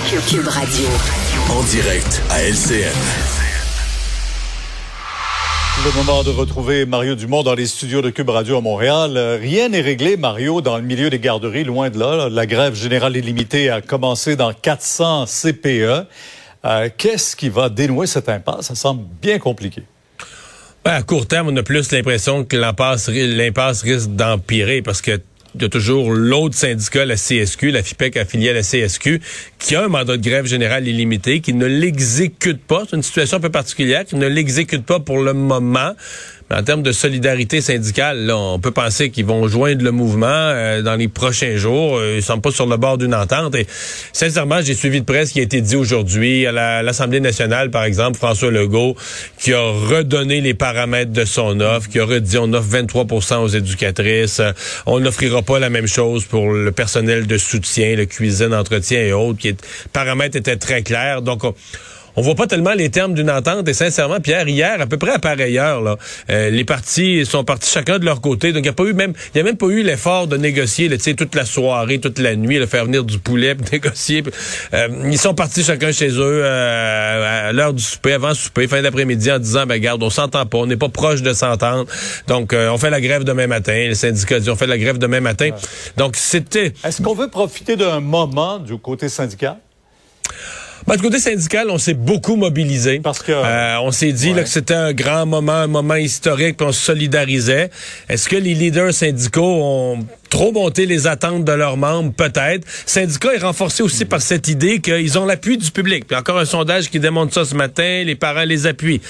Cube Radio. En direct à LCN. Le moment de retrouver Mario Dumont dans les studios de Cube Radio à Montréal. Euh, rien n'est réglé, Mario, dans le milieu des garderies, loin de là. La grève générale illimitée a commencé dans 400 CPE. Euh, Qu'est-ce qui va dénouer cette impasse? Ça semble bien compliqué. Ben, à court terme, on a plus l'impression que l'impasse l'impasse risque d'empirer parce que il y a toujours l'autre syndicat, la CSQ, la FIPEC affiliée à la CSQ, qui a un mandat de grève générale illimité, qui ne l'exécute pas. C'est une situation un peu particulière, qui ne l'exécute pas pour le moment. En termes de solidarité syndicale, on peut penser qu'ils vont joindre le mouvement euh, dans les prochains jours. Euh, ils sont pas sur le bord d'une entente. Et sincèrement, j'ai suivi de presse qui a été dit aujourd'hui à l'Assemblée nationale, par exemple, François Legault, qui a redonné les paramètres de son offre, qui a redit on offre 23% aux éducatrices. Euh, on n'offrira pas la même chose pour le personnel de soutien, le cuisine, entretien et autres. Qui est, paramètres étaient très clairs. Donc, on, on voit pas tellement les termes d'une entente. Et sincèrement, Pierre, hier, à peu près à pareille heure, là, euh, les partis sont partis chacun de leur côté. Donc, il n'y a pas eu même, il y a même pas eu l'effort de négocier, tu sais, toute la soirée, toute la nuit, de faire venir du poulet, puis négocier. Euh, ils sont partis chacun chez eux euh, à l'heure du souper, avant le souper, fin d'après-midi, en disant, ben garde, on s'entend pas, on n'est pas proche de s'entendre. Donc, on fait la grève demain matin. Les syndicats disent, on fait la grève demain matin. Donc, c'était. Est-ce qu'on veut profiter d'un moment du côté syndical? Ben, du côté syndical, on s'est beaucoup mobilisé. Parce que euh, on s'est dit là, que c'était un grand moment, un moment historique, puis on se solidarisait. Est-ce que les leaders syndicaux ont trop monté les attentes de leurs membres? Peut-être. Syndicat est renforcé aussi par cette idée qu'ils ont l'appui du public. Puis encore un sondage qui démontre ça ce matin, les parents les appuient.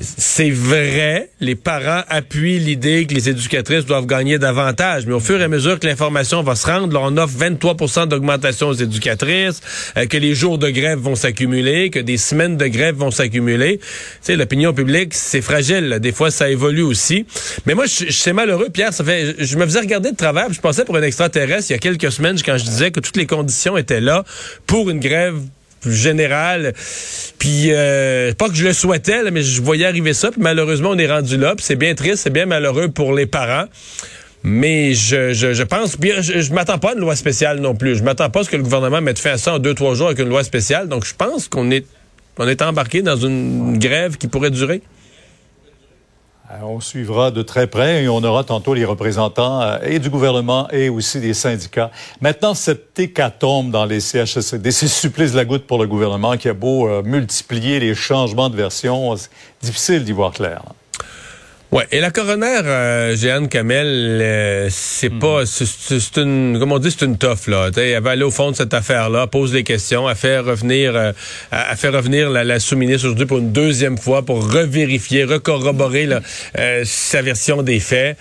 C'est vrai, les parents appuient l'idée que les éducatrices doivent gagner davantage, mais au fur et à mesure que l'information va se rendre, là, on offre 23% d'augmentation aux éducatrices, euh, que les jours de grève vont s'accumuler, que des semaines de grève vont s'accumuler. Tu l'opinion publique, c'est fragile. Des fois, ça évolue aussi. Mais moi, je, c'est malheureux, Pierre. Ça fait, je me faisais regarder de travers, je pensais pour un extraterrestre il y a quelques semaines quand je disais que toutes les conditions étaient là pour une grève plus général. Puis euh, pas que je le souhaitais, mais je voyais arriver ça. Puis malheureusement, on est rendu là. C'est bien triste, c'est bien malheureux pour les parents. Mais je, je, pense, bien, je, je m'attends pas à une loi spéciale non plus. Je m'attends pas à ce que le gouvernement mette fin à ça en deux, trois jours avec une loi spéciale. Donc je pense qu'on est, on est embarqué dans une grève qui pourrait durer. Euh, on suivra de très près et on aura tantôt les représentants euh, et du gouvernement et aussi des syndicats. Maintenant, cette hécatombe dans les CHSLD, c'est supplice de la goutte pour le gouvernement qui a beau euh, multiplier les changements de version, difficile d'y voir clair. Ouais, et la coroner euh, Jeanne Kamel, euh, c'est Hmm. pas, c'est- c'est une, comme on dit, c'est une toffe là. T'sais, elle va aller au fond de cette affaire-là, pose des questions, à faire revenir, euh, faire revenir la, la sous-ministre aujourd'hui pour une deuxième fois pour revérifier, recorroborer là, euh, sa version des faits.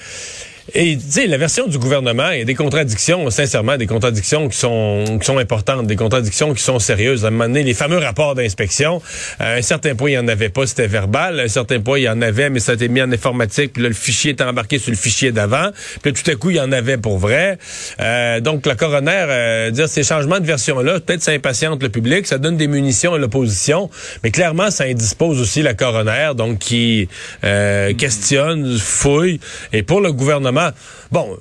Et tu sais, la version du gouvernement, il y a des contradictions, sincèrement, des contradictions qui sont qui sont importantes, des contradictions qui sont sérieuses. À un moment donné, les fameux rapports d'inspection, à un certain point, il n'y en avait pas, c'était verbal. À un certain point, il y en avait, mais ça a été mis en informatique, puis là, le fichier était embarqué sur le fichier d'avant. Puis là, tout à coup, il y en avait pour vrai. Euh, donc, la coroner, euh, dire ces changements de version-là, peut-être ça impatiente le public, ça donne des munitions à l'opposition, mais clairement, ça indispose aussi la coroner, donc qui euh, questionne, fouille. Et pour le gouvernement, bon,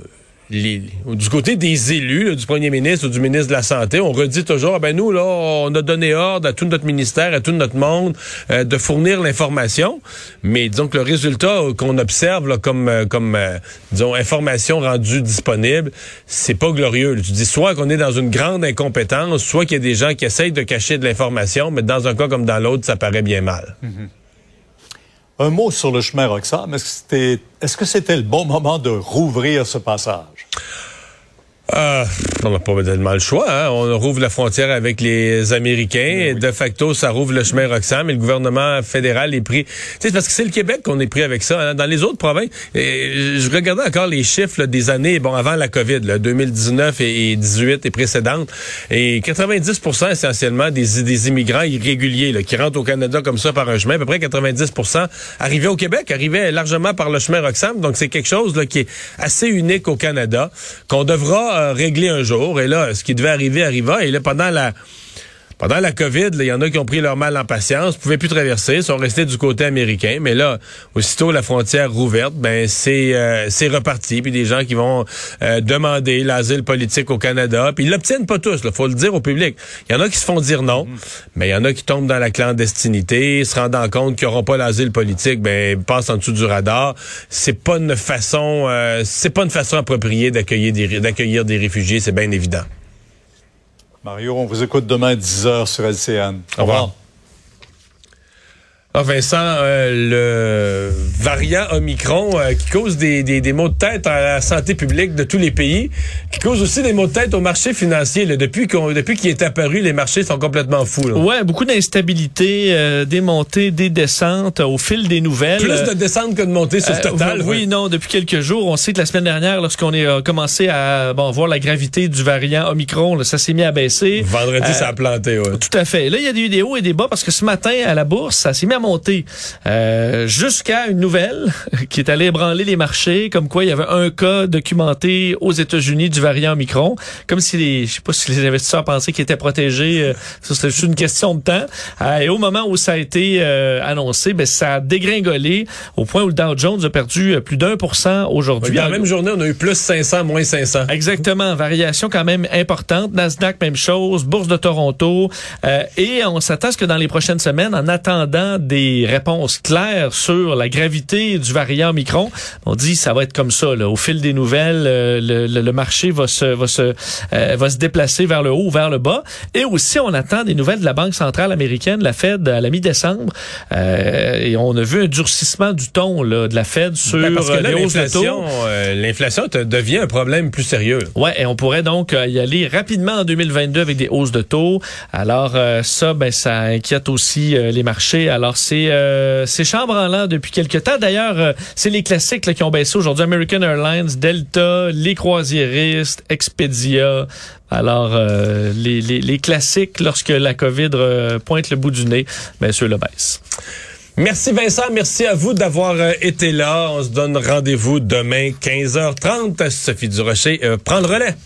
du côté des élus, du premier ministre ou du ministre de la Santé, on redit toujours, ah ben nous, là, on a donné ordre à tout notre ministère, à tout notre monde euh, de fournir l'information. Mais disons que le résultat qu'on observe comme, euh, euh, information rendue disponible, c'est pas glorieux. Tu dis soit qu'on est dans une grande incompétence, soit qu'il y a des gens qui essayent de cacher de l'information, mais dans un cas comme dans l'autre, ça paraît bien mal. Un mot sur le chemin Roxham. Est-ce que c'était, est-ce que c'était le bon moment de rouvrir ce passage? Euh, on n'a pas tellement le choix. Hein? On rouvre la frontière avec les Américains. Et de facto, ça rouvre le chemin Roxham. Mais le gouvernement fédéral est pris. C'est parce que c'est le Québec qu'on est pris avec ça. Hein? Dans les autres provinces, et je regardais encore les chiffres là, des années bon avant la COVID, là, 2019 et, 18 et précédentes. Et 90% essentiellement des, des immigrants irréguliers là, qui rentrent au Canada comme ça par un chemin. À peu près 90 arrivaient au Québec, arrivaient largement par le chemin Roxham. Donc c'est quelque chose là, qui est assez unique au Canada qu'on devra régler un jour. Et là, ce qui devait arriver arriva. Et là, pendant la pendant la COVID, il y en a qui ont pris leur mal en patience, pouvaient plus traverser, sont restés du côté américain. Mais là, aussitôt la frontière rouverte, ben c'est euh, c'est reparti. Puis des gens qui vont euh, demander l'asile politique au Canada, puis ils l'obtiennent pas tous. Il faut le dire au public. Il y en a qui se font dire non, mais il y en a qui tombent dans la clandestinité, se rendant compte qu'ils n'auront pas l'asile politique, ben passent en dessous du radar. C'est pas une façon, euh, c'est pas une façon appropriée d'accueillir des d'accueillir des réfugiés, c'est bien évident. Mario, on vous écoute demain à 10h sur LCN. Au revoir. Ah, Vincent, euh, le variant Omicron euh, qui cause des, des, des, maux de tête à la santé publique de tous les pays, qui cause aussi des maux de tête au marché financier. Là. Depuis qu'on depuis qu'il est apparu, les marchés sont complètement fous. Là. Ouais, beaucoup d'instabilité, euh, des montées, des descentes au fil des nouvelles. Plus de descentes que de montées sur ce total. oui, non, depuis quelques jours, on sait que la semaine dernière, lorsqu'on a commencé à bon, voir la gravité du variant Omicron, là, ça s'est mis à baisser. Vendredi, ça a planté. Ouais. Tout à fait. Là, il y a eu des hauts et des bas parce que ce matin, à la bourse, ça s'est mis à monter euh, jusqu'à une nouvelle qui est allée ébranler les marchés, comme quoi il y avait un cas documenté aux États-Unis du variant Omicron, comme si les, je sais pas si les investisseurs pensaient qu'ils étaient protégés, euh, c'était juste une question de temps. Euh, et au moment où ça a été euh, annoncé, ben ça a dégringolé au point où le Dow Jones a perdu plus d'un pour cent aujourd'hui. Dans la même journée, on a eu plus 500, moins 500. Exactement, variation quand même importante. Nasdaq, même chose, Bourse de Toronto, et on s'attend à ce que dans les prochaines semaines, en attendant des réponse claire sur la gravité du variant Micron. On dit ça va être comme ça. Là. Au fil des nouvelles, euh, le, le, marché va se, va, se, euh, va se déplacer vers le haut ou vers le bas. Et aussi, on attend des nouvelles de la Banque centrale américaine, la Fed, à la mi-décembre. Euh, et on a vu un durcissement du ton là, de la Fed sur ben, parce que les hausses de taux. L'inflation devient un problème plus sérieux. Ouais, et on pourrait donc y aller rapidement en 2022 avec des hausses de taux. Alors ça, ben ça inquiète aussi les marchés. Alors c'est euh, c'est chambranlant depuis quelques temps. D'ailleurs, euh, c'est les classiques qui ont baissé aujourd'hui. American Airlines, Delta, les croisiéristes, Expedia. Alors, euh, les, les, les, classiques, lorsque la COVID pointe le bout du nez, bien sûr, le baisse. Merci Vincent, merci à vous d'avoir été là. On se donne rendez-vous demain 15h30. Sophie Durocher prend le relais.